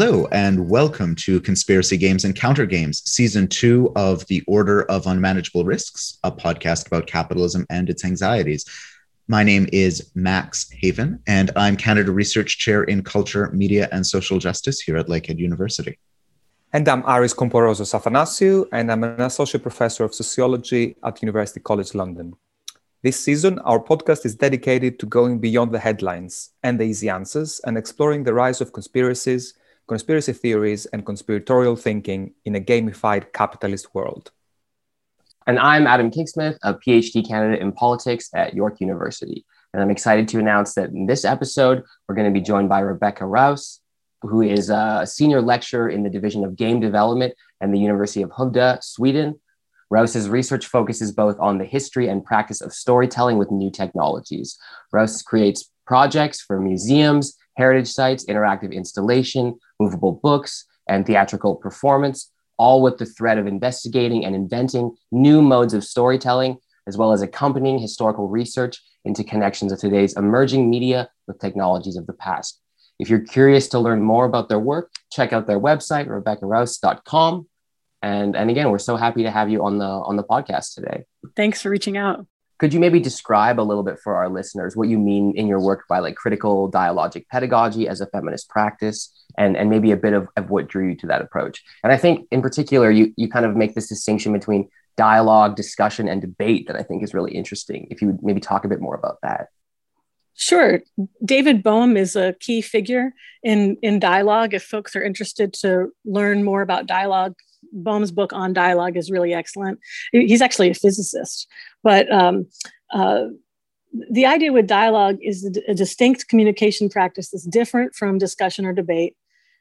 Hello, and welcome to Conspiracy Games and Counter Games, season two of The Order of Unmanageable Risks, a podcast about capitalism and its anxieties. My name is Max Haiven, and I'm Canada Research Chair in Culture, Media, and Social Justice here at Lakehead University. And I'm Aris Komporozos Athanasiou, and I'm an Associate Professor of Sociology at University College London. This season, our podcast is dedicated to going beyond the headlines and the easy answers and exploring the rise of conspiracies conspiracy theories, and conspiratorial thinking in a gamified capitalist world. And I'm Adam Kingsmith, a PhD candidate in politics at York University. And I'm excited to announce that in this episode, we're going to be joined by Rebecca Rouse, who is a senior lecturer in the Division of Game Development at the University of Skövde, Sweden. Rouse's research focuses both on the history and practice of storytelling with new technologies. Rouse creates projects for museums, heritage sites, interactive installation, movable books, and theatrical performance, all with the threat of investigating and inventing new modes of storytelling, as well as accompanying historical research into connections of today's emerging media with technologies of the past. If you're curious to learn more about their work, check out their website, rebeccarouse.com. And, and again, we're so happy to have you on the on the podcast today. Thanks for reaching out. Could you maybe describe a little bit for our listeners what you mean in your work by like critical dialogic pedagogy as a feminist practice and, and maybe a bit of, of what drew you to that approach? And I think in particular, you, you kind of make this distinction between dialogue, discussion, and debate that I think is really interesting. If you would maybe talk a bit more about that. Sure. David Bohm is a key figure in, in dialogue. If folks are interested to learn more about dialogue, Bohm's book on dialogue is really excellent. He's actually a physicist, but um, uh, the idea with dialogue is a distinct communication practice that's different from discussion or debate.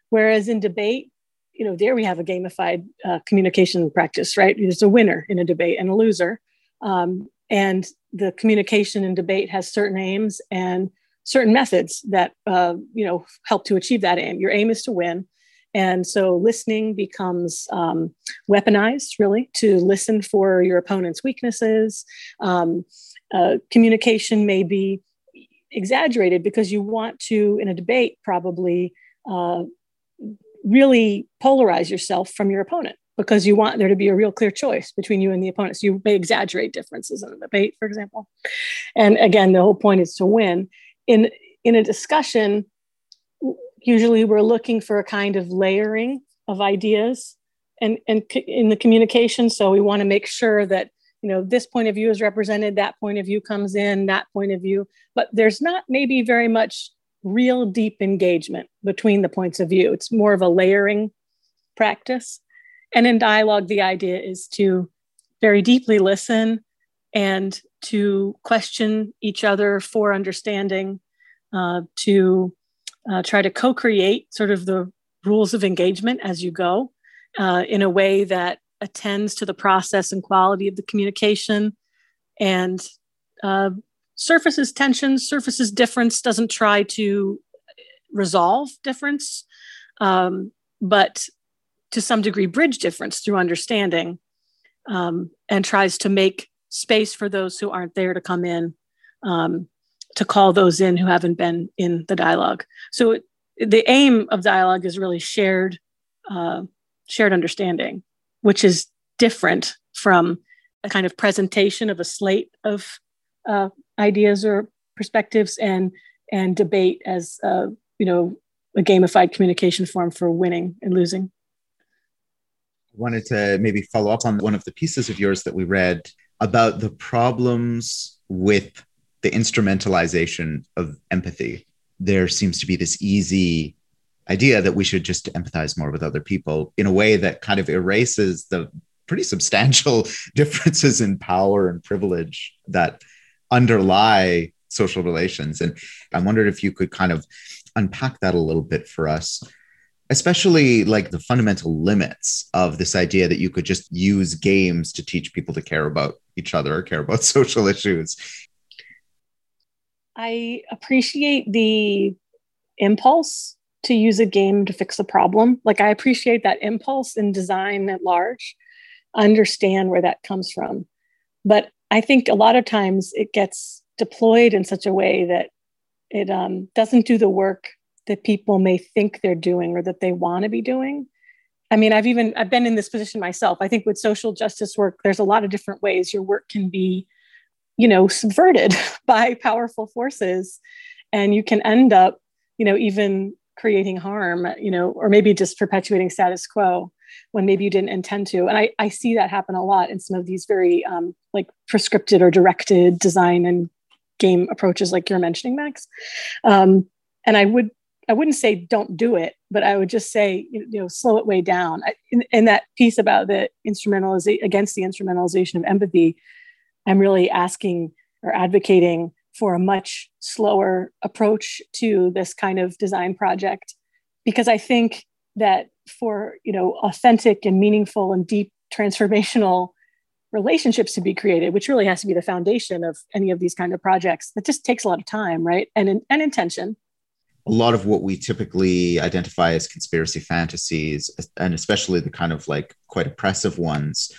Whereas in debate, you know, there we have a gamified uh, communication practice, right? There's a winner in a debate and a loser. Um, and the communication in debate has certain aims and certain methods that, uh, you know, help to achieve that aim. Your aim is to win. And so listening becomes um, weaponized, really, to listen for your opponent's weaknesses. Um, uh, communication may be exaggerated because you want to, in a debate, probably uh, really polarize yourself from your opponent because you want there to be a real clear choice between you and the opponent. So you may exaggerate differences in a debate, for example. And again, the whole point is to win. In in a discussion, usually we're looking for a kind of layering of ideas and, and in the communication. So we want to make sure that, you know, this point of view is represented, that point of view comes in, that point of view, but there's not maybe very much real deep engagement between the points of view. It's more of a layering practice. And in dialogue, the idea is to very deeply listen and to question each other for understanding, uh, to uh, try to co create sort of the rules of engagement as you go uh, in a way that attends to the process and quality of the communication and uh, surfaces tensions, surfaces difference, doesn't try to resolve difference, um, but to some degree bridge difference through understanding um, and tries to make space for those who aren't there to come in um, to call those in who haven't been in the dialogue. So it, the aim of dialogue is really shared uh, shared understanding, which is different from a kind of presentation of a slate of uh, ideas or perspectives and and debate as uh, you know a gamified communication form for winning and losing. I wanted to maybe follow up on one of the pieces of yours that we read about the problems with the instrumentalization of empathy. There seems to be this easy idea that we should just empathize more with other people in a way that kind of erases the pretty substantial differences in power and privilege that underlie social relations. And I wondered if you could kind of unpack that a little bit for us, especially like the fundamental limits of this idea that you could just use games to teach people to care about each other or care about social issues I appreciate the impulse to use a game to fix a problem. Like I appreciate that impulse in design at large, understand where that comes from. But I think a lot of times it gets deployed in such a way that it um, doesn't do the work that people may think they're doing or that they want to be doing. I mean, I've even I've been in this position myself. I think with social justice work, there's a lot of different ways your work can be, you know, subverted by powerful forces, and you can end up, you know, even creating harm, you know, or maybe just perpetuating status quo when maybe you didn't intend to. And I, I see that happen a lot in some of these very um, like prescripted or directed design and game approaches, like you're mentioning, Max. Um, and I would I wouldn't say don't do it, but I would just say you know slow it way down. In, in that piece about the instrumentalization against the instrumentalization of empathy, I'm really asking or advocating for a much slower approach to this kind of design project because I think that for you know authentic and meaningful and deep transformational relationships to be created, which really has to be the foundation of any of these kind of projects, that just takes a lot of time, right? And and intention a lot of what we typically identify as conspiracy fantasies, and especially the kind of like quite oppressive ones,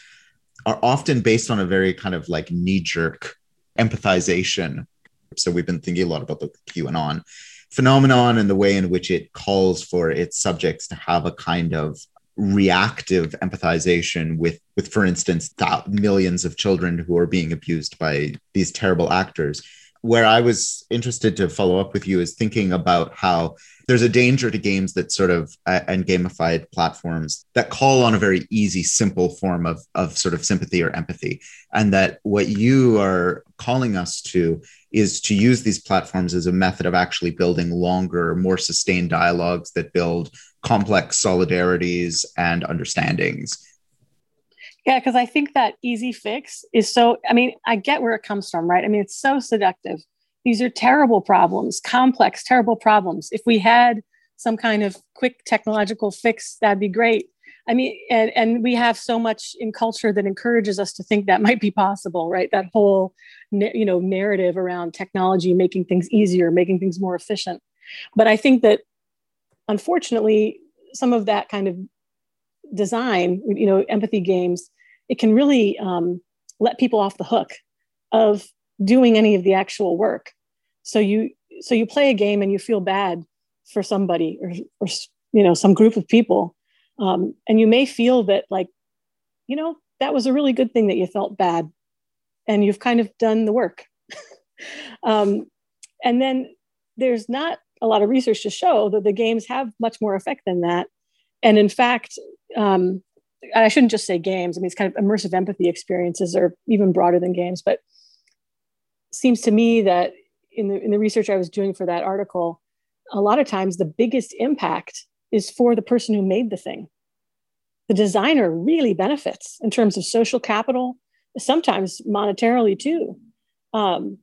are often based on a very kind of like knee jerk empathization. So we've been thinking a lot about the QAnon phenomenon and the way in which it calls for its subjects to have a kind of reactive empathization with with for instance millions of children who are being abused by these terrible actors where I was interested to follow up with you is thinking about how there's a danger to games that sort of uh, and gamified platforms that call on a very easy, simple form of of sort of sympathy or empathy, and that what you are calling us to is to use these platforms as a method of actually building longer, more sustained dialogues that build complex solidarities and understandings yeah, because I think that easy fix is so, I mean, I get where it comes from, right? I mean, it's so seductive. These are terrible problems, complex, terrible problems. If we had some kind of quick technological fix, that'd be great. I mean, and, and we have so much in culture that encourages us to think that might be possible, right? That whole, you know, narrative around technology making things easier, making things more efficient. But I think that unfortunately, some of that kind of design, you know, empathy games it can really um, let people off the hook of doing any of the actual work. So you so you play a game and you feel bad for somebody or, or you know some group of people, um, and you may feel that like you know that was a really good thing that you felt bad, and you've kind of done the work. um, and then there's not a lot of research to show that the games have much more effect than that. And in fact, um, I shouldn't just say games. I mean, it's kind of immersive empathy experiences are even broader than games, but seems to me that in the in the research I was doing for that article, a lot of times the biggest impact is for the person who made the thing. The designer really benefits in terms of social capital, sometimes monetarily too. Um,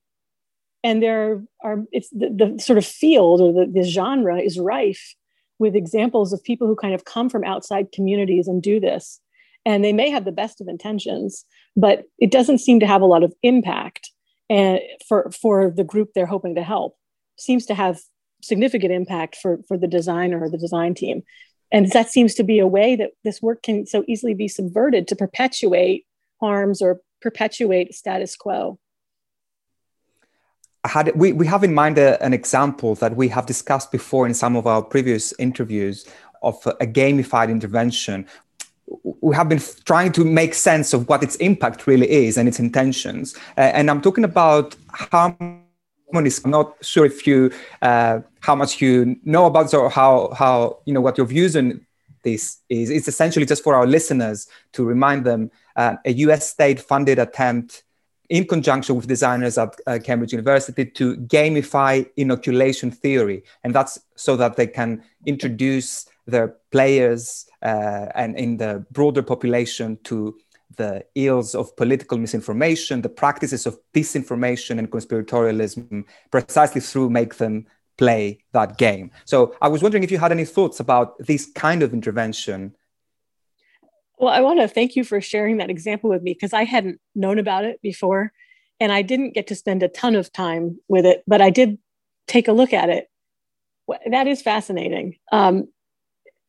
and there are it's the, the sort of field or the, the genre is rife with examples of people who kind of come from outside communities and do this. And they may have the best of intentions, but it doesn't seem to have a lot of impact and for, for the group they're hoping to help. Seems to have significant impact for, for the designer or the design team. And that seems to be a way that this work can so easily be subverted to perpetuate harms or perpetuate status quo had we, we have in mind a, an example that we have discussed before in some of our previous interviews of a, a gamified intervention. We have been trying to make sense of what its impact really is and its intentions. Uh, and i'm talking about Harmony Square. I'm not sure if you uh, how much you know about or how how you know what your views on this is. It's essentially just for our listeners to remind them uh, a us state funded attempt in conjunction with designers at uh, Cambridge University to gamify inoculation theory. And that's so that they can introduce their players uh, and in the broader population to the ills of political misinformation, the practices of disinformation and conspiratorialism, precisely through make them play that game. So I was wondering if you had any thoughts about this kind of intervention well, I want to thank you for sharing that example with me because I hadn't known about it before and I didn't get to spend a ton of time with it, but I did take a look at it. That is fascinating. Um,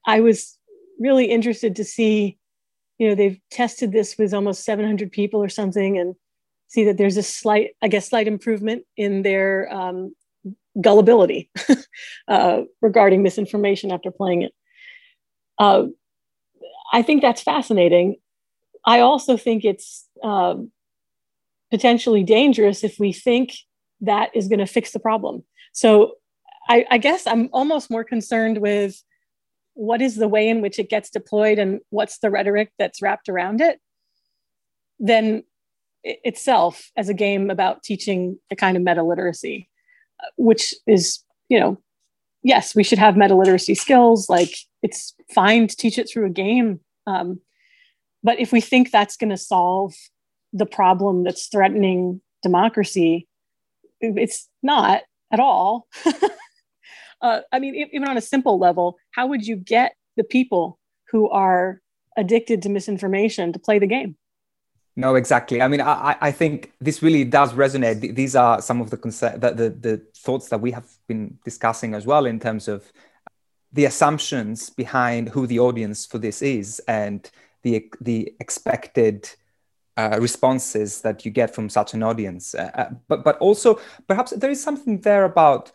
I was really interested to see, you know, they've tested this with almost 700 people or something and see that there's a slight, I guess, slight improvement in their um, gullibility uh, regarding misinformation after playing it. Uh, I think that's fascinating. I also think it's um, potentially dangerous if we think that is going to fix the problem. So I, I, guess I'm almost more concerned with what is the way in which it gets deployed and what's the rhetoric that's wrapped around it than itself as a game about teaching a kind of meta literacy, which is, you know, yes, we should have meta literacy skills. Like it's fine to teach it through a game. Um, but if we think that's going to solve the problem that's threatening democracy, it's not at all. uh, I mean, even on a simple level, how would you get the people who are addicted to misinformation to play the game? No, exactly. I mean, I, I think this really does resonate. These are some of the, concept, the, the, the thoughts that we have been discussing as well in terms of the assumptions behind who the audience for this is and the, the expected uh, responses that you get from such an audience. Uh, uh but, but also, perhaps there is something there about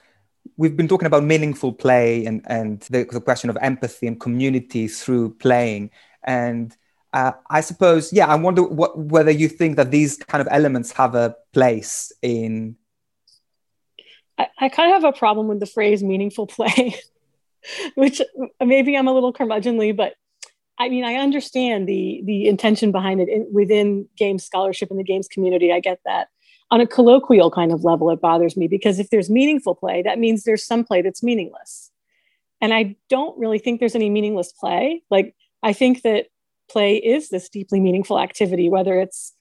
we've been talking about meaningful play and, and the, the question of empathy and community through playing. And uh, I suppose, yeah, I wonder what, whether you think that these kind of elements have a place in. I, I kind of have a problem with the phrase meaningful play, which maybe I'm a little curmudgeonly, but I mean, I understand the the intention behind it in, within games scholarship and the games community. I get that. On a colloquial kind of level, it bothers me because if there's meaningful play, that means there's some play that's meaningless. And I don't really think there's any meaningless play. Like, I think that play is this deeply meaningful activity, whether it's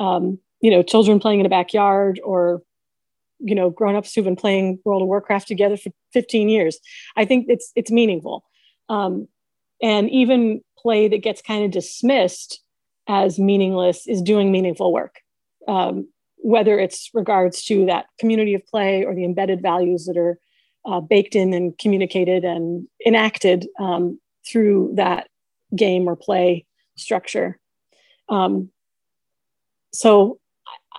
um, you know children playing in a backyard or you know grown-ups who've been playing World of Warcraft together for 15 years. I think it's it's meaningful, um, and even play that gets kind of dismissed as meaningless is doing meaningful work. Um, whether it's regards to that community of play or the embedded values that are uh, baked in and communicated and enacted um, through that game or play structure. Um, so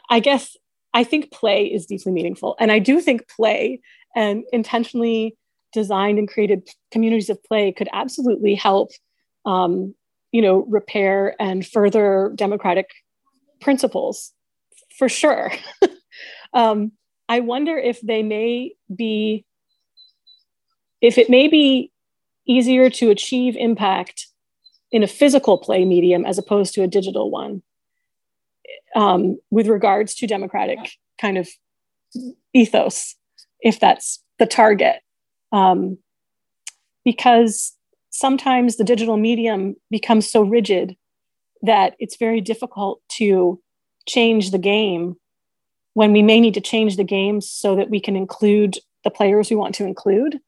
I guess I think play is deeply meaningful. And I do think play and intentionally designed and created communities of play could absolutely help, um, you know, repair and further democratic principles for sure. um, I wonder if they may be, if it may be easier to achieve impact in a physical play medium as opposed to a digital one um, with regards to democratic kind of ethos, if that's the target. Um, because sometimes the digital medium becomes so rigid that it's very difficult to change the game when we may need to change the game so that we can include the players we want to include.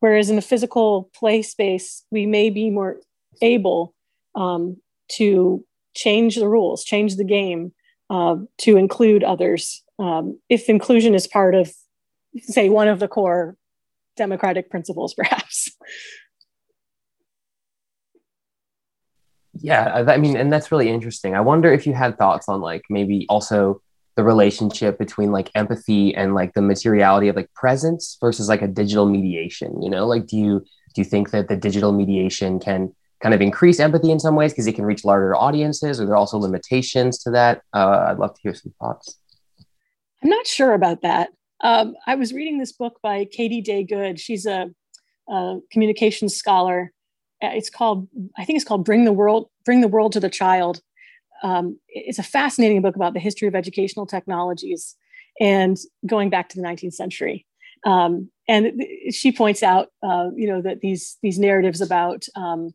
Whereas in the physical play space, we may be more able um, to change the rules, change the game uh, to include others. Um, if inclusion is part of, say, one of the core democratic principles, perhaps. Yeah, I mean, and that's really interesting. I wonder if you had thoughts on like maybe also the relationship between like empathy and like the materiality of like presence versus like a digital mediation. You know, like do you do you think that the digital mediation can kind of increase empathy in some ways because it can reach larger audiences, or there are also limitations to that? Uh, I'd love to hear some thoughts. I'm not sure about that. Um, I was reading this book by Katie Day Good. She's a, a communications scholar. Uh, it's called, I think it's called "Bring the World, Bring the World to the Child." Um, it's a fascinating book about the history of educational technologies and going back to the 19th century. Um, and she points out, uh, you know, that these these narratives about um,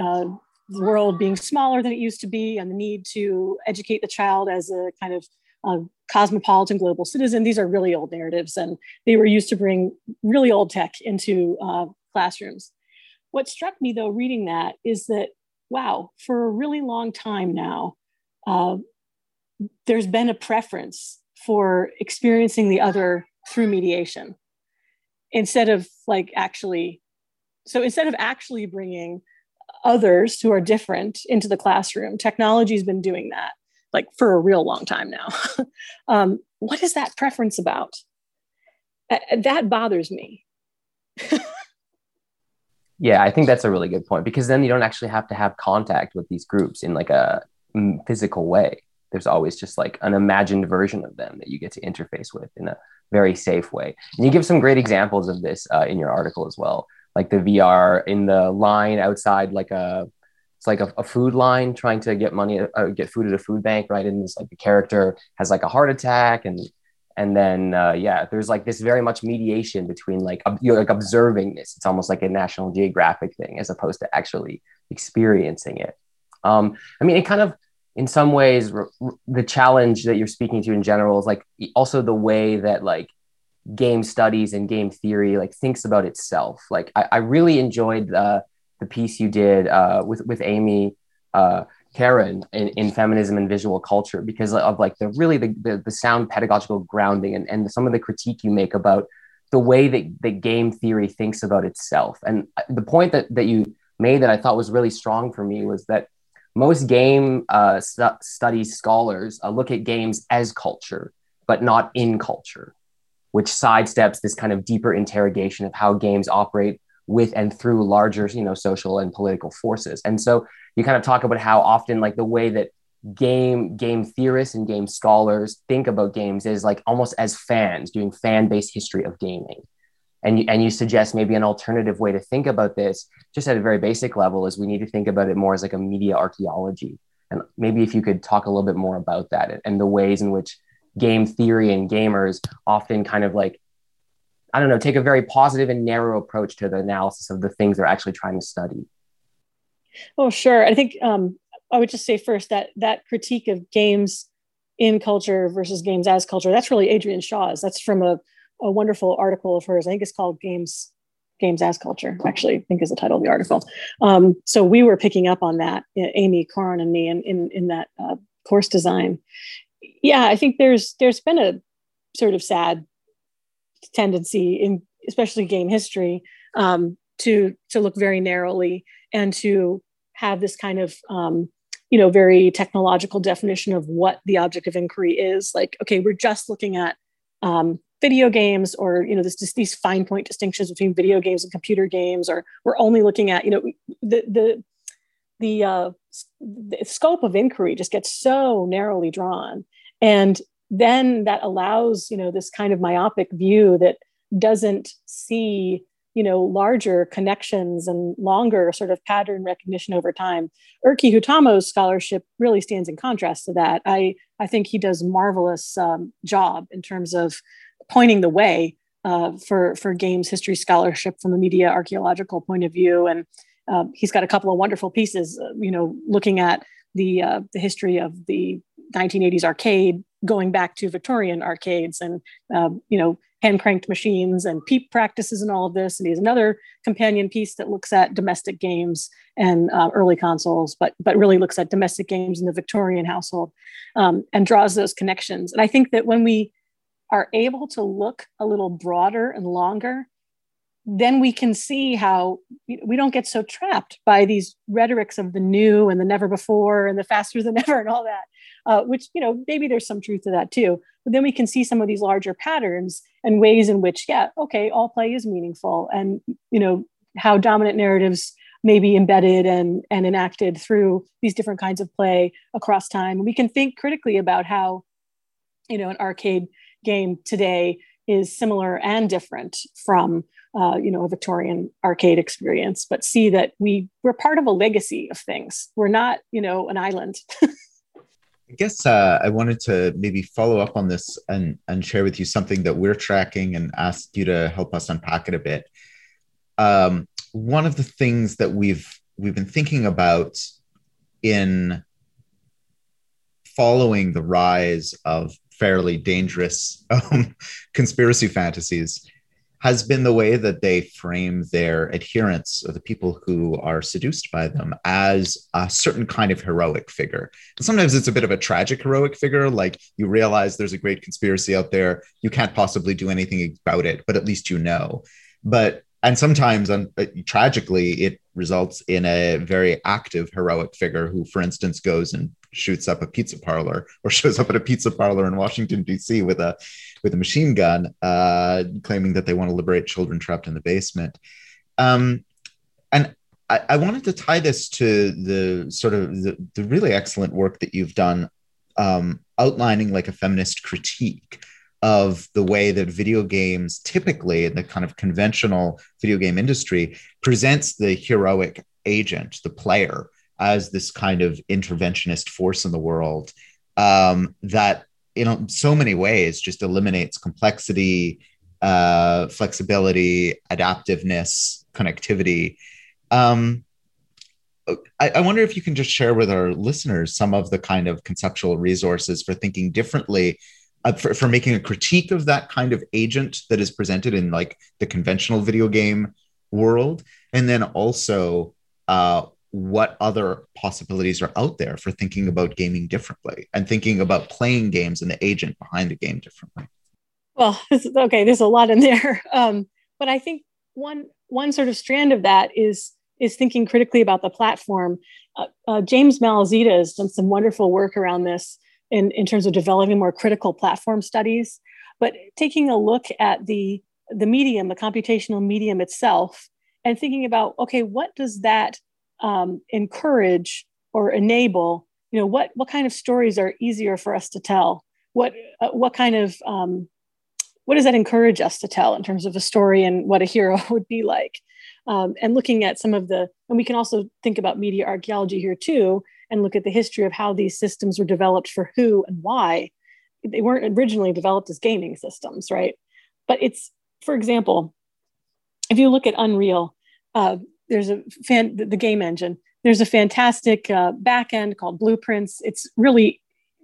uh, the world being smaller than it used to be and the need to educate the child as a kind of uh, cosmopolitan global citizen. These are really old narratives, and they were used to bring really old tech into uh, classrooms. What struck me, though, reading that is that, wow, for a really long time now, uh, there's been a preference for experiencing the other through mediation instead of like actually so instead of actually bringing others who are different into the classroom. Technology's been doing that like for a real long time now. um, what is that preference about? uh, that bothers me. yeah, I think that's a really good point because then you don't actually have to have contact with these groups in like a physical way. There's always just like an imagined version of them that you get to interface with in a very safe way. And you give some great examples of this uh, in your article as well, like the VR in the line outside, like a it's like a, a food line trying to get money, uh, get food at a food bank, right? And this like the character has like a heart attack and and then uh, yeah there's like this very much mediation between like you're like observing this it's almost like a national geographic thing as opposed to actually experiencing it um, i mean it kind of in some ways the challenge that you're speaking to in general is like also the way that like game studies and game theory like thinks about itself like i, I really enjoyed the, the piece you did uh, with with amy uh, Karen in, in feminism and visual culture because of like the really the, the, the sound pedagogical grounding and, and some of the critique you make about the way that the game theory thinks about itself. And the point that, that you made that I thought was really strong for me was that most game uh, st- studies scholars uh, look at games as culture, but not in culture, which sidesteps this kind of deeper interrogation of how games operate with and through larger, you know, social and political forces. And so you kind of talk about how often like the way that game game theorists and game scholars think about games is like almost as fans doing fan based history of gaming and you, and you suggest maybe an alternative way to think about this just at a very basic level is we need to think about it more as like a media archaeology and maybe if you could talk a little bit more about that and the ways in which game theory and gamers often kind of like i don't know take a very positive and narrow approach to the analysis of the things they're actually trying to study Oh, sure. I think um, I would just say first that that critique of games in culture versus games as culture, that's really Adrienne Shaw's. That's from a, a wonderful article of hers. I think it's called Games Games as Culture, actually, I think is the title of the article. Um, so we were picking up on that, Amy, Corin, and me in, in, in that uh, course design. Yeah, I think there's there's been a sort of sad tendency in especially game history um, to to look very narrowly and to have this kind of um, you know very technological definition of what the object of inquiry is. Like okay we're just looking at um, video games or you know this just these fine point distinctions between video games and computer games or we're only looking at you know the the the, uh, the scope of inquiry just gets so narrowly drawn and then that allows you know this kind of myopic view that doesn't see you know larger connections and longer sort of pattern recognition over time. Erkki Huhtamo's scholarship really stands in contrast to that. I i think he does marvelous um, job in terms of pointing the way uh, for for games history scholarship from a media archaeological point of view. And uh, he's got a couple of wonderful pieces uh, you know looking at the uh, the history of the 1980s arcade going back to victorian arcades and um, you know hand cranked machines and peep practices and all of this. And he has another companion piece that looks at domestic games and uh, early consoles, but but really looks at domestic games in the Victorian household um, and draws those connections. And I think that when we are able to look a little broader and longer, then we can see how we don't get so trapped by these rhetorics of the new and the never before and the faster than ever and all that uh, which you know maybe there's some truth to that too. But then we can see some of these larger patterns and ways in which yeah okay all play is meaningful. And you know how dominant narratives may be embedded and and enacted through these different kinds of play across time. We can think critically about how you know an arcade game today is similar and different from uh, you know a Victorian arcade experience, but see that we we're part of a legacy of things. We're not you know an island. I guess uh, I wanted to maybe follow up on this and, and share with you something that we're tracking and ask you to help us unpack it a bit. Um, one of the things that we've we've been thinking about in following the rise of fairly dangerous um, conspiracy fantasies has been the way that they frame their adherents or the people who are seduced by them as a certain kind of heroic figure. And sometimes it's a bit of a tragic heroic figure, like you realize there's a great conspiracy out there, you can't possibly do anything about it, but at least you know. But and sometimes, um, tragically, it results in a very active heroic figure who, for instance, goes and shoots up a pizza parlor or shows up at a pizza parlor in Washington D.C. with a with a machine gun, uh, claiming that they want to liberate children trapped in the basement. Um, and I, I, wanted to tie this to the sort of the, the really excellent work that you've done, um, outlining like a feminist critique of the way that video games typically in the kind of conventional video game industry presents the heroic agent, the player, as this kind of interventionist force in the world um, that in so many ways just eliminates complexity, uh, flexibility, adaptiveness, connectivity. Um, I, I, wonder if you can just share with our listeners some of the kind of conceptual resources for thinking differently, uh, for, for making a critique of that kind of agent that is presented in like the conventional video game world, and then also uh, what other possibilities are out there for thinking about gaming differently and thinking about playing games and the agent behind the game differently. Well, okay, there's a lot in there, um, but I think one one sort of strand of that is is thinking critically about the platform. Uh, uh, James Malazita has done some wonderful work around this in, in terms of developing more critical platform studies, but taking a look at the the medium, the computational medium itself, and thinking about okay, what does that um, encourage or enable you know what what kind of stories are easier for us to tell? What uh, what kind of um, what does that encourage us to tell in terms of a story and what a hero would be like? Um, and looking at some of the and we can also think about media archaeology here too and look at the history of how these systems were developed for who and why. They weren't originally developed as gaming systems right? But it's for example if you look at unreal uh, there's a fan the game engine. There's a fantastic uh, back end called blueprints. It's really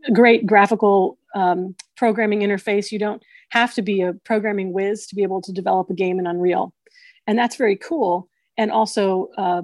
a great graphical um, programming interface. You don't have to be a programming whiz to be able to develop a game in unreal. And that's very cool. And also uh,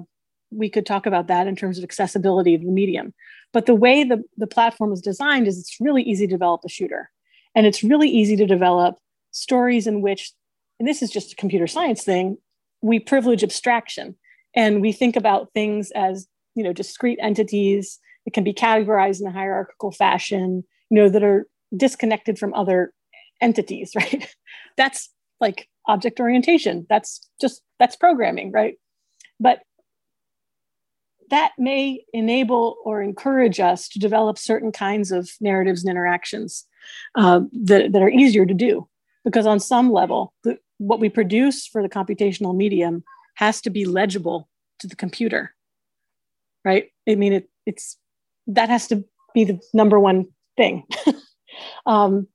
we could talk about that in terms of accessibility of the medium. But the way the, the platform is designed is it's really easy to develop a shooter. And it's really easy to develop stories in which and this is just a computer science thing we privilege abstraction and we think about things as you know discrete entities that can be categorized in a hierarchical fashion you know that are disconnected from other entities right? That's like object orientation. That's just that's programming right? But that may enable or encourage us to develop certain kinds of narratives and interactions uh, that, that are easier to do. Because on some level the, what we produce for the computational medium has to be legible to the computer right? I mean it, it's that has to be the number one thing. Um,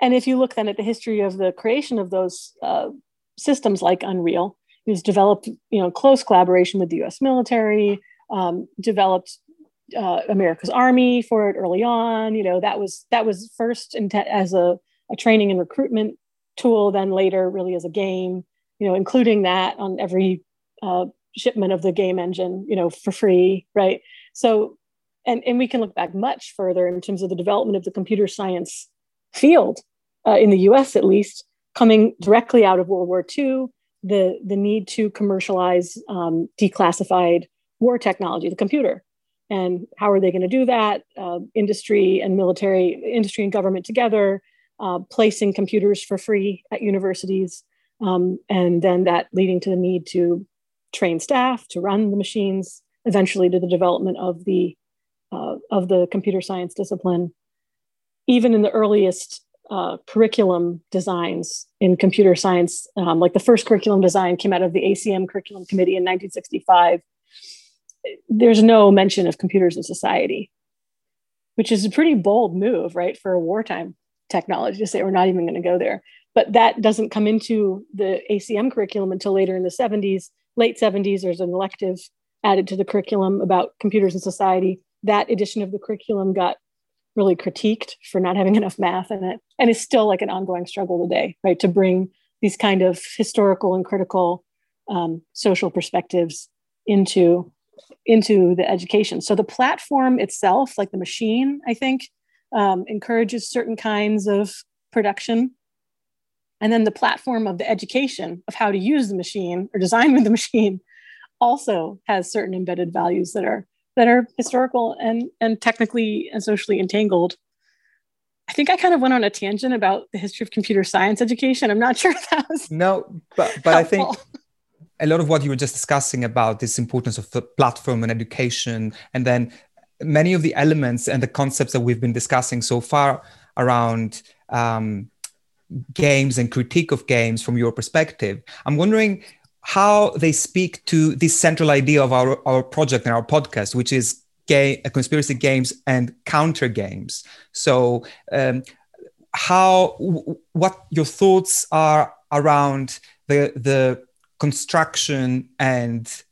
and if you look then at the history of the creation of those uh, systems like unreal it was developed you know close collaboration with the us military um, developed uh, america's army for it early on you know that was that was first as a, a training and recruitment tool then later really as a game you know, including that on every uh, shipment of the game engine, you know, for free, right? So, and and we can look back much further in terms of the development of the computer science field uh, in the U.S. at least, coming directly out of World War II, the the need to commercialize um, declassified war technology, the computer, and how are they going to do that? Uh, industry and military, industry and government together, uh, placing computers for free at universities um, and then that leading to the need to train staff to run the machines, eventually to the development of the uh, of the computer science discipline. Even in the earliest uh, curriculum designs in computer science, um, like the first curriculum design came out of the ACM Curriculum Committee in 1965. There's no mention of computers in society, which is a pretty bold move, right, for a wartime technology to say we're not even going to go there but that doesn't come into the ACM curriculum until later in the 70s, late 70s. There's an elective added to the curriculum about computers and society. That edition of the curriculum got really critiqued for not having enough math in it, and it's still like an ongoing struggle today, right? To bring these kind of historical and critical um, social perspectives into into the education. So the platform itself, like the machine, I think, um, encourages certain kinds of production and then the platform of the education of how to use the machine or design with the machine also has certain embedded values that are that are historical and and technically and socially entangled. I think I kind of went on a tangent about the history of computer science education. I'm not sure if that was no, but but helpful. I think a lot of what you were just discussing about this importance of the platform and education, and then many of the elements and the concepts that we've been discussing so far around um, games and critique of games from your perspective. I'm wondering how they speak to this central idea of our, our project and our podcast, which is uh, conspiracy games and counter games. So, um, how what your thoughts are around the the construction and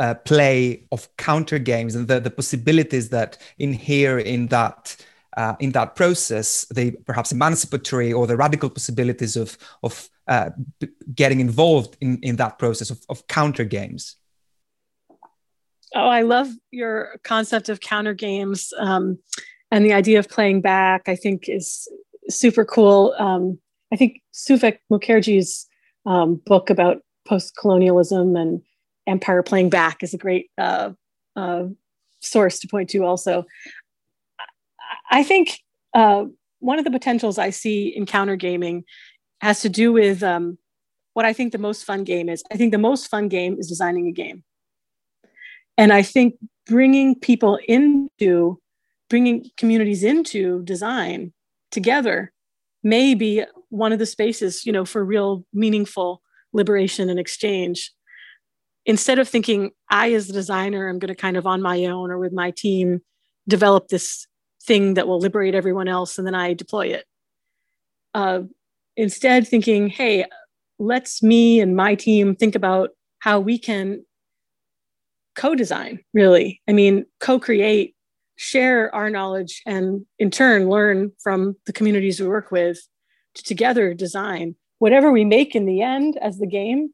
uh, play of counter games and the, the possibilities that inhere in that uh, in that process, the perhaps emancipatory or the radical possibilities of of uh, getting involved in in that process of, of counter games. Oh, I love your concept of counter games um, and the idea of playing back. I think is super cool. Um, I think Souvik Mukherjee's um, book about post colonialism and empire playing back is a great uh, uh, source to point to. Also, I think uh, one of the potentials I see in counter gaming has to do with um, what I think the most fun game is. I think the most fun game is designing a game. And I think bringing people into, bringing communities into design together may be one of the spaces, you know, for real meaningful liberation and exchange. Instead of thinking, I, as the designer, I'm going to kind of on my own or with my team develop this thing that will liberate everyone else and then I deploy it. Uh, instead, thinking, hey, let's me and my team think about how we can co design, really. I mean, co create, share our knowledge, and in turn, learn from the communities we work with to together design. Whatever we make in the end as the game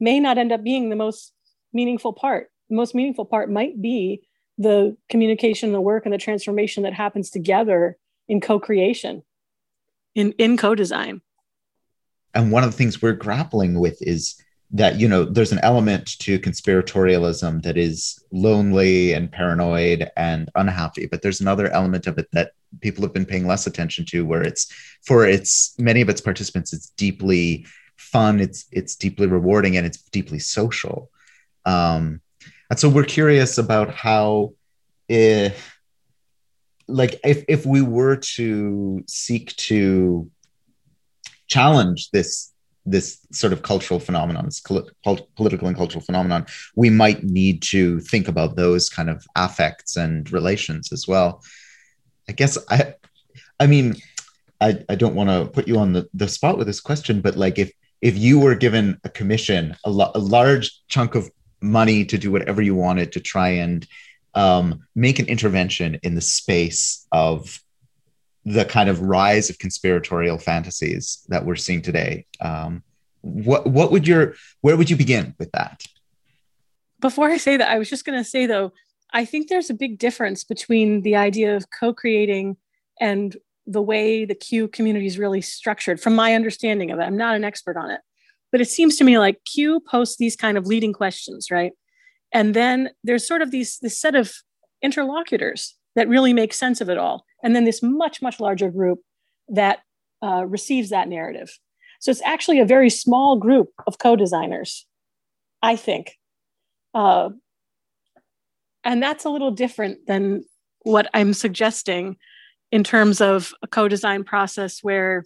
may not end up being the most meaningful part. The most meaningful part might be the communication, the work, and the transformation that happens together in co-creation, in in co-design. And one of the things we're grappling with is that you know there's an element to conspiratorialism that is lonely and paranoid and unhappy but there's another element of it that people have been paying less attention to where it's for its many of its participants it's deeply fun it's it's deeply rewarding and it's deeply social um, and so we're curious about how if like if if we were to seek to challenge this this sort of cultural phenomenon this political and cultural phenomenon we might need to think about those kind of affects and relations as well. I guess i i mean i i don't want to put you on the, the spot with this question but like if if you were given a commission a, lo- a large chunk of money to do whatever you wanted to try and um, make an intervention in the space of the kind of rise of conspiratorial fantasies that we're seeing today. Um, what what would your where would you begin with that? Before I say that, I was just going to say though, I think there's a big difference between the idea of co-creating and the way the Q community is really structured. From my understanding of it, I'm not an expert on it, but it seems to me like Q posts these kind of leading questions, right? And then there's sort of these this set of interlocutors that really make sense of it all. And then this much, much larger group that uh, receives that narrative. So it's actually a very small group of co-designers, I think. Uh, and that's a little different than what I'm suggesting in terms of a co-design process where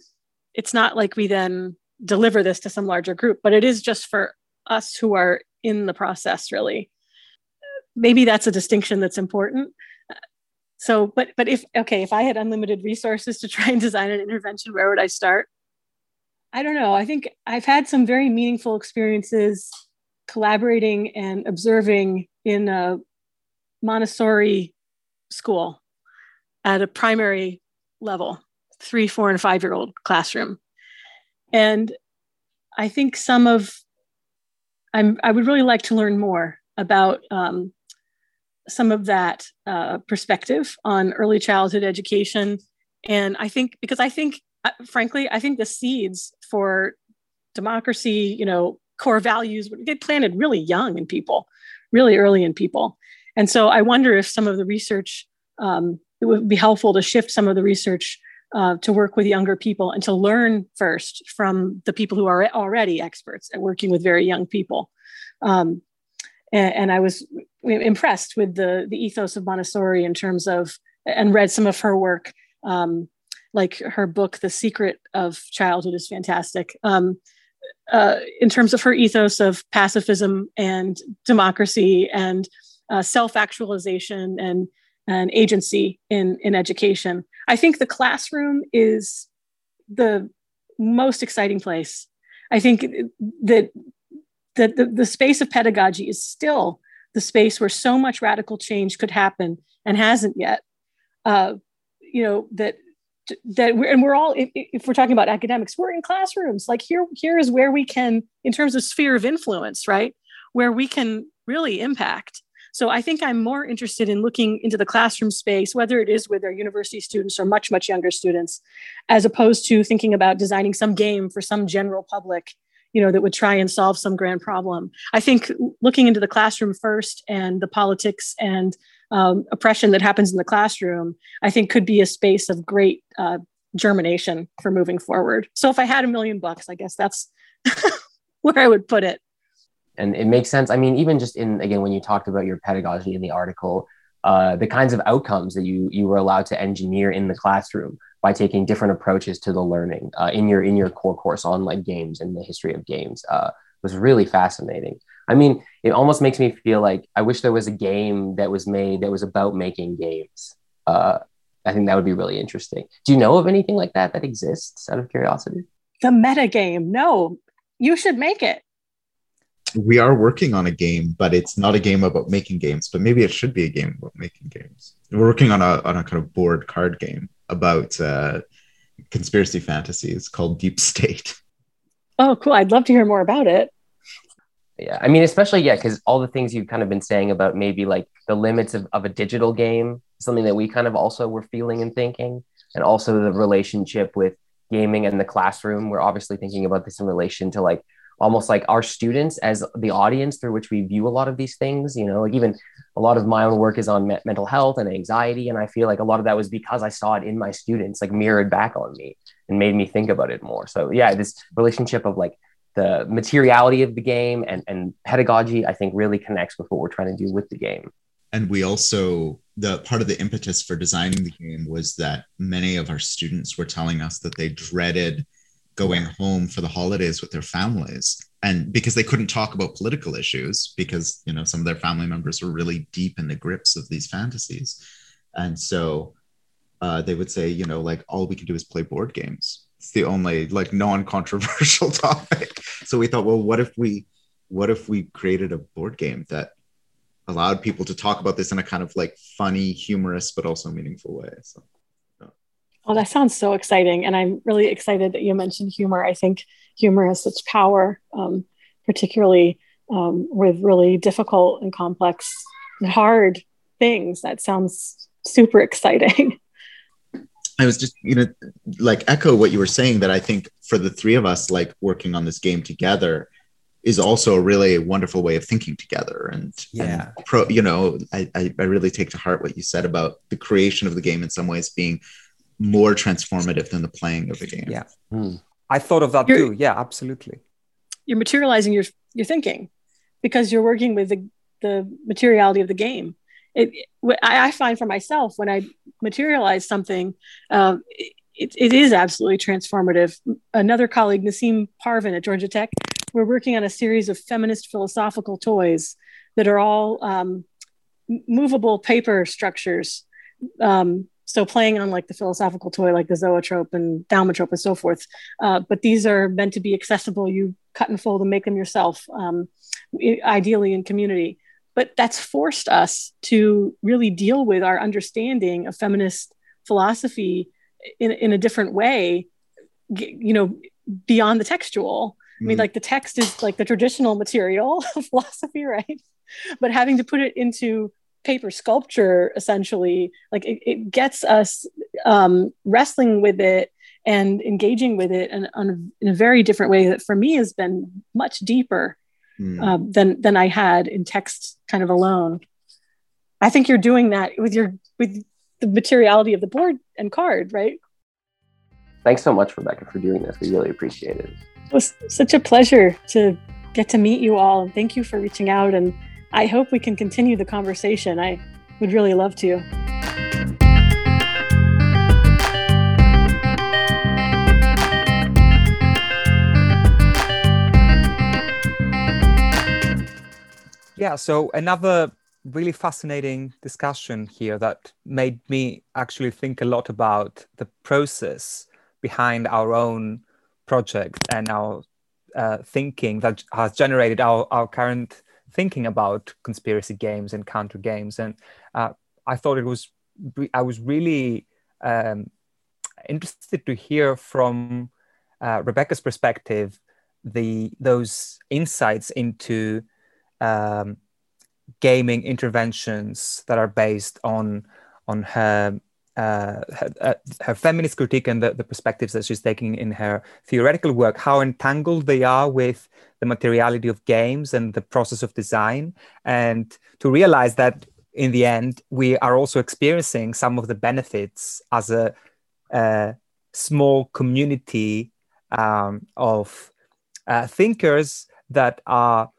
it's not like we then deliver this to some larger group, but it is just for us who are in the process, really. Maybe that's a distinction that's important. So, but but if okay, if I had unlimited resources to try and design an intervention, where would I start? I don't know. I think I've had some very meaningful experiences collaborating and observing in a Montessori school at a primary level, three, four, and five year old classroom. And I think some of, I'm, I would really like to learn more about um, some of that uh, perspective on early childhood education. And I think, because I think, uh, frankly, I think the seeds for democracy, you know, core values get planted really young in people, really early in people. and so I wonder if some of the research um, it would be helpful to shift some of the research uh, to work with younger people and to learn first from the people who are already experts at working with very young people. Um, and, and, I was impressed with the the ethos of Montessori in terms of and read some of her work. Um, like her book, The Secret of Childhood, is fantastic. Um, uh, in terms of her ethos of pacifism and democracy and uh, self-actualization and and agency in in education. I think the classroom is the most exciting place. I think that that the, the space of pedagogy is still the space where so much radical change could happen and hasn't yet. Uh, you know that that we're and we're all if, if, we're talking about academics we're in classrooms like here here is where we can in terms of sphere of influence right where we can really impact so I think I'm more interested in looking into the classroom space, whether it is with our university students or much, much younger students, as opposed to thinking about designing some game for some general public, you know, that would try and solve some grand problem. I think looking into the classroom first and the politics and um, oppression that happens in the classroom, I think could be a space of great uh, germination for moving forward. So if I had a million bucks, I guess that's where I would put it and it makes sense. I mean, even just in again when you talked about your pedagogy in the article, uh, the kinds of outcomes that you you were allowed to engineer in the classroom by taking different approaches to the learning uh, in your in your core course on like games and the history of games uh, was really fascinating. I mean, it almost makes me feel like I wish there was a game that was made that was about making games. Uh, I think that would be really interesting. Do you know of anything like that that exists? Out of curiosity, the meta game. No, you should make it we are working on a game, but it's not a game about making games. But maybe it should be a game about making games. We're working on a on a kind of board card game about uh, conspiracy fantasies called Deep State. Oh, cool! I'd love to hear more about it. Yeah, I mean, especially yeah, because all the things you've kind of been saying about maybe like the limits of, of a digital game, something that we kind of also were feeling and thinking, and also the relationship with gaming and the classroom. We're obviously thinking about this in relation to like almost like our students as the audience through which we view a lot of these things you know like even a lot of my own work is on me- mental health and anxiety and i feel like a lot of that was because i saw it in my students like mirrored back on me and made me think about it more. So yeah this relationship of like the materiality of the game and, and pedagogy i think really connects with what we're trying to do with the game. And we also the part of the impetus for designing the game was that many of our students were telling us that they dreaded going home for the holidays with their families. And because they couldn't talk about political issues because you know some of their family members were really deep in the grips of these fantasies. And so uh, they would say you know like all we can do is play board games. It's the only like non-controversial topic. So we thought well what if we what if we created a board game that allowed people to talk about this in a kind of like funny humorous but also meaningful way? So Oh, that sounds so exciting. And I'm really excited that you mentioned humor. I think humor has such power, um, particularly um, with really difficult and complex and hard things. That sounds super exciting. I was just, you know, like echo what you were saying that I think for the three of us, like working on this game together is also a really wonderful way of thinking together. And, yeah, and pro, you know, I, I, I really take to heart what you said about the creation of the game in some ways being more transformative than the playing of a game. Yeah. Mm. I thought of that you're, too. Yeah, absolutely. You're materializing your your thinking because you're working with the, the materiality of the game. It, I, I find for myself when I materialize something, uh, it, it is absolutely transformative. Another colleague, Nassim Parvin at Georgia Tech, we're working on a series of feminist philosophical toys that are all um, movable paper structures um, so playing on like the philosophical toy like the zoetrope and thaumatrope and so forth uh, but these are meant to be accessible you cut and fold and make them yourself um, ideally in community but that's forced us to really deal with our understanding of feminist philosophy in, in a different way you know beyond the textual I mean, mm-hmm. like the text is like the traditional material of philosophy, right? But having to put it into paper sculpture essentially like it, it gets us um, wrestling with it and engaging with it in, in, a very different way that for me has been much deeper mm. uh, than than I had in text kind of alone. I think you're doing that with your with the materiality of the board and card, right? Thanks so much, Rebecca, for doing this. We really appreciate it. It was such a pleasure to get to meet you all. And thank you for reaching out. And I hope we can continue the conversation. I would really love to. Yeah, so another really fascinating discussion here that made me actually think a lot about the process behind our own project and our uh, thinking that has generated our, our current thinking about conspiracy games and counter games. And uh, I thought it was, I was really um, interested to hear from uh, Rebecca's perspective the those insights into um, gaming interventions that are based on on her uh, her, uh, her, feminist critique and the, the, perspectives that she's taking in her theoretical work, how entangled they are with the materiality of games and the process of design, and to realize that in the end, we are also experiencing some of the benefits as a, a small community um, of uh, thinkers that are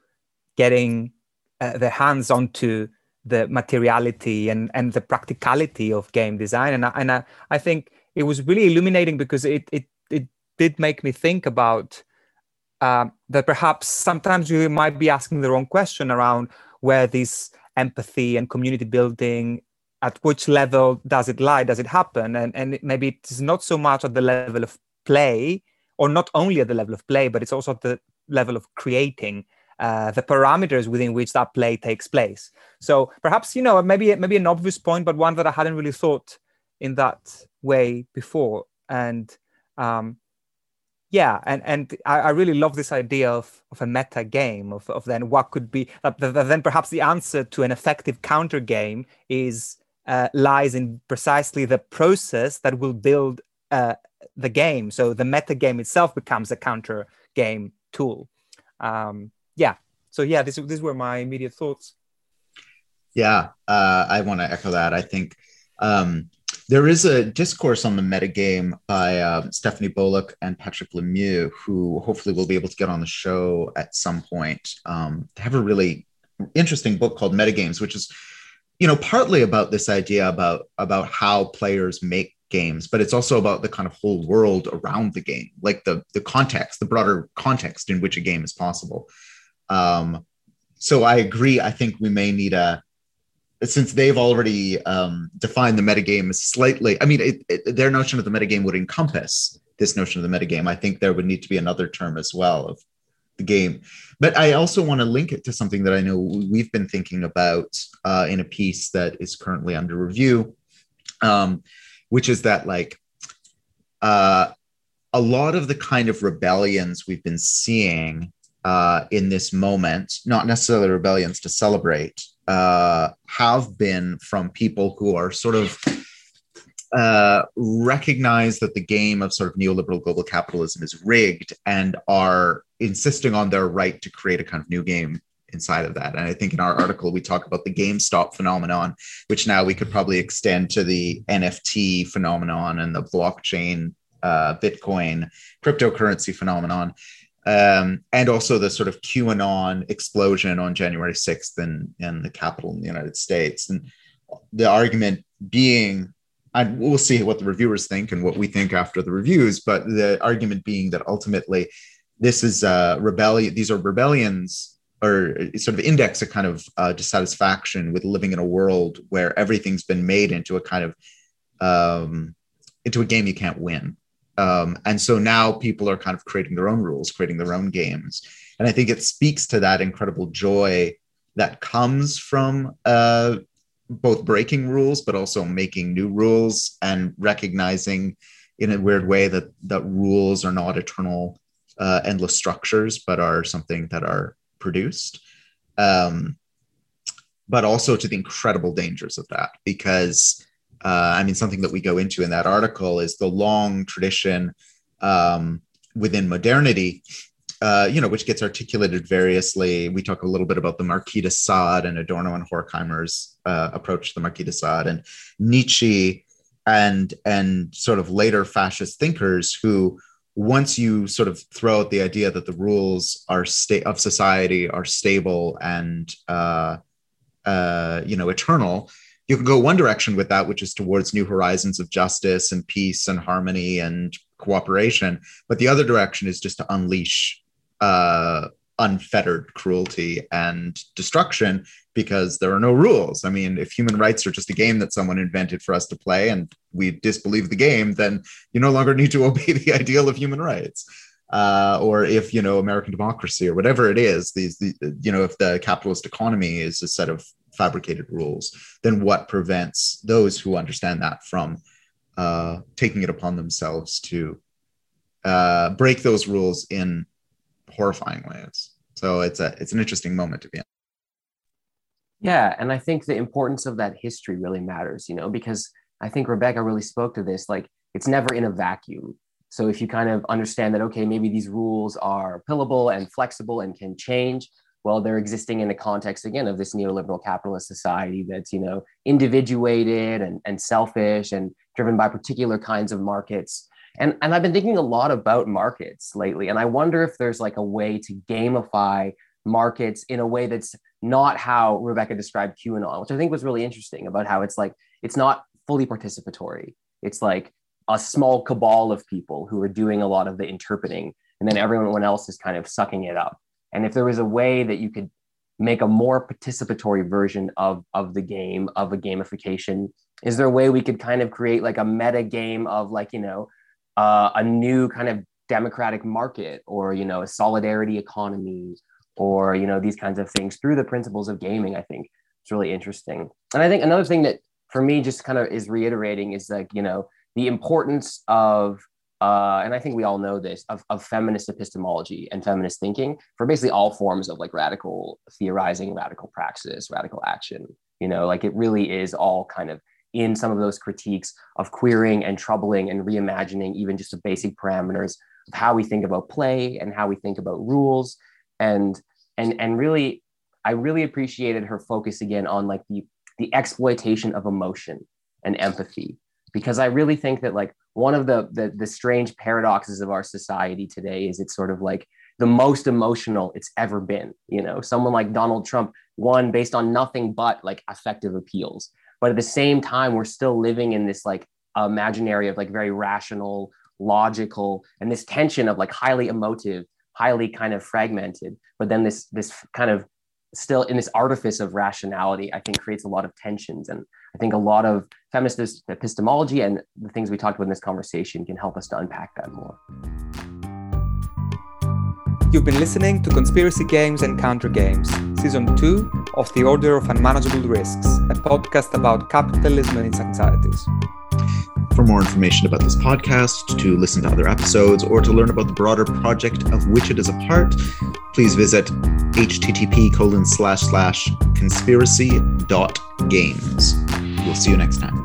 getting uh, their hands onto the materiality and, and the practicality of game design. And, I, and I, I think it was really illuminating because it, it, it did make me think about uh, that perhaps sometimes we might be asking the wrong question around where this empathy and community building at which level does it lie does it happen and, and maybe it's not so much at the level of play or not only at the level of play but it's also at the level of creating uh, the parameters within which that play takes place. So perhaps you know maybe maybe an obvious point, but one that I hadn't really thought in that way before. And um, yeah, and and I, I, really love this idea of, of a meta game of, of then what could be uh, then perhaps the answer to an effective counter game is uh, lies in precisely the process that will build uh, the game. So the meta game itself becomes a counter game tool. Um, yeah. So yeah this, these were my immediate thoughts. Yeah uh, i want to echo that. I think um, there is a discourse on the metagame by uh, stephanie Boluk and patrick lemieux who hopefully will be able to get on the show at some point. Um, they have a really interesting book called metagames which is you know partly about this idea about about how players make games but it's also about the kind of whole world around the game like the the context the broader context in which a game is possible um, so I agree. I think we may need a since they've already um, defined the metagame slightly. I mean, it, it, their notion of the metagame would encompass this notion of the metagame. I think there would need to be another term as well of the game. But I also want to link it to something that I know we've been thinking about uh, in a piece that is currently under review, um, which is that like uh, a lot of the kind of rebellions we've been seeing uh, in this moment, not necessarily rebellions to celebrate, uh, have been from people who are sort of uh, recognize that the game of sort of neoliberal global capitalism is rigged and are insisting on their right to create a kind of new game inside of that. And I think in our article, we talk about the GameStop phenomenon, which now we could probably extend to the NFT phenomenon and the blockchain, uh, Bitcoin, cryptocurrency phenomenon um, and also the sort of QAnon explosion on January 6th in, in the Capitol in the United States. And the argument being, and we'll see what the reviewers think and what we think after the reviews, but the argument being that ultimately this is a rebellion, these are rebellions or sort of index a kind of uh, dissatisfaction with living in a world where everything's been made into a kind of um, into a game you can't win um, and so now people are kind of creating their own rules, creating their own games. And I think it speaks to that incredible joy that comes from uh, both breaking rules, but also making new rules and recognizing in a weird way that, that rules are not eternal, uh, endless structures, but are something that are produced. Um, but also to the incredible dangers of that, because uh, I mean, something that we go into in that article is the long tradition um, within modernity uh, you know, which gets articulated variously. We talk a little bit about the Marquis de Sade and Adorno and Horkheimer's uh, approach to the Marquis de Sade, and Nietzsche, and and sort of later fascist thinkers who, once you sort of throw out the idea that the rules are state of society are stable and uh, uh, you know eternal, you can go one direction with that, which is towards new horizons of justice and peace and harmony and cooperation. But the other direction is just to unleash uh, unfettered cruelty and destruction because there are no rules. I mean, if human rights are just a game that someone invented for us to play and we disbelieve the game, then you no longer need to obey the ideal of human rights. Uh, or if you know American democracy or whatever it is, these the, you know if the capitalist economy is a set of fabricated rules, then what prevents those who understand that from uh, taking it upon themselves to uh, break those rules in horrifying ways? So it's a it's an interesting moment to be in. Yeah, and I think the importance of that history really matters, you know, because I think Rebecca really spoke to this. Like, it's never in a vacuum. So if you kind of understand that, okay, maybe these rules are pillable and flexible and can change, well, they're existing in the context again of this neoliberal capitalist society that's, you know, individuated and, and selfish and driven by particular kinds of markets. And, and I've been thinking a lot about markets lately. And I wonder if there's like a way to gamify markets in a way that's not how Rebecca described QAnon, which I think was really interesting about how it's like, it's not fully participatory. It's like a small cabal of people who are doing a lot of the interpreting, and then everyone else is kind of sucking it up. And if there was a way that you could make a more participatory version of, of the game, of a gamification, is there a way we could kind of create like a meta game of like, you know, uh, a new kind of democratic market or, you know, a solidarity economy or, you know, these kinds of things through the principles of gaming, I think it's really interesting. And I think another thing that for me just kind of is reiterating is like, you know, the importance of uh, and I think we all know this of, of feminist epistemology and feminist thinking for basically all forms of like radical theorizing, radical praxis, radical action. You know, like it really is all kind of in some of those critiques of queering and troubling and reimagining even just the basic parameters of how we think about play and how we think about rules and and and really i really appreciated her focus again on like the the exploitation of emotion and empathy because i really think that like one of the, the the strange paradoxes of our society today is it's sort of like the most emotional it's ever been you know? Someone like donald trump won based on nothing but like affective appeals. But at the same time we're still living in this like imaginary of like very rational logical and this tension of like highly emotive highly kind of fragmented but then this this kind of still in this artifice of rationality i think creates a lot of tensions and I think a lot of feminist epistemology and the things we talked about in this conversation can help us to unpack that more. You've been listening to Conspiracy Games and Counter Games, Season 2 of The Order of Unmanageable Risks, a podcast about capitalism and its anxieties. For more information about this podcast, to listen to other episodes, or to learn about the broader project of which it is a part, please visit http colon slash slash. We'll see you next time.